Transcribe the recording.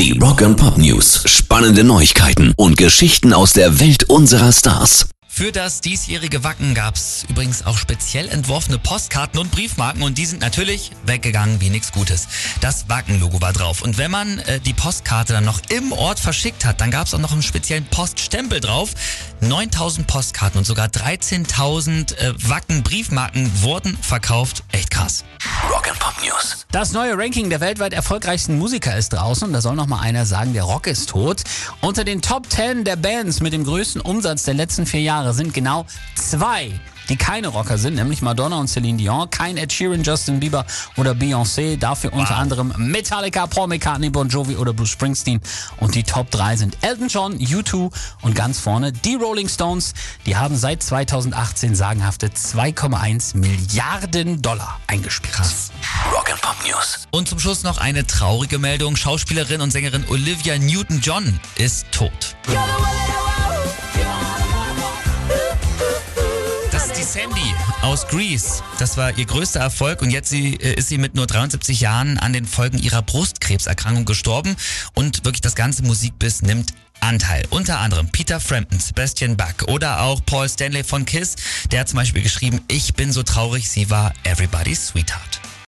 Die Rock and Pop News. Spannende Neuigkeiten und Geschichten aus der Welt unserer Stars. Für das diesjährige Wacken gab es übrigens auch speziell entworfene Postkarten und Briefmarken und die sind natürlich weggegangen wie nichts Gutes. Das Wacken-Logo war drauf und wenn man äh, die Postkarte dann noch im Ort verschickt hat, dann gab es auch noch einen speziellen Poststempel drauf. 9000 Postkarten und sogar 13.000 äh, Wacken-Briefmarken wurden verkauft. Echt krass. Rock and Pop News. Das neue Ranking der weltweit erfolgreichsten Musiker ist draußen und da soll noch mal einer sagen, der Rock ist tot. Unter den Top 10 der Bands mit dem größten Umsatz der letzten vier Jahre sind genau zwei die keine Rocker sind, nämlich Madonna und Celine Dion, kein Ed Sheeran, Justin Bieber oder Beyoncé, dafür unter anderem Metallica, Paul McCartney, Bon Jovi oder Bruce Springsteen und die Top 3 sind Elton John, U2 und ganz vorne die Rolling Stones, die haben seit 2018 sagenhafte 2,1 Milliarden Dollar eingespielt. Krass. Rock and Pop News. Und zum Schluss noch eine traurige Meldung. Schauspielerin und Sängerin Olivia Newton-John ist tot. Sandy aus Greece. Das war ihr größter Erfolg und jetzt äh, ist sie mit nur 73 Jahren an den Folgen ihrer Brustkrebserkrankung gestorben und wirklich das ganze Musikbiss nimmt Anteil. Unter anderem Peter Frampton, Sebastian Bach oder auch Paul Stanley von Kiss. Der hat zum Beispiel geschrieben, ich bin so traurig, sie war everybody's sweetheart.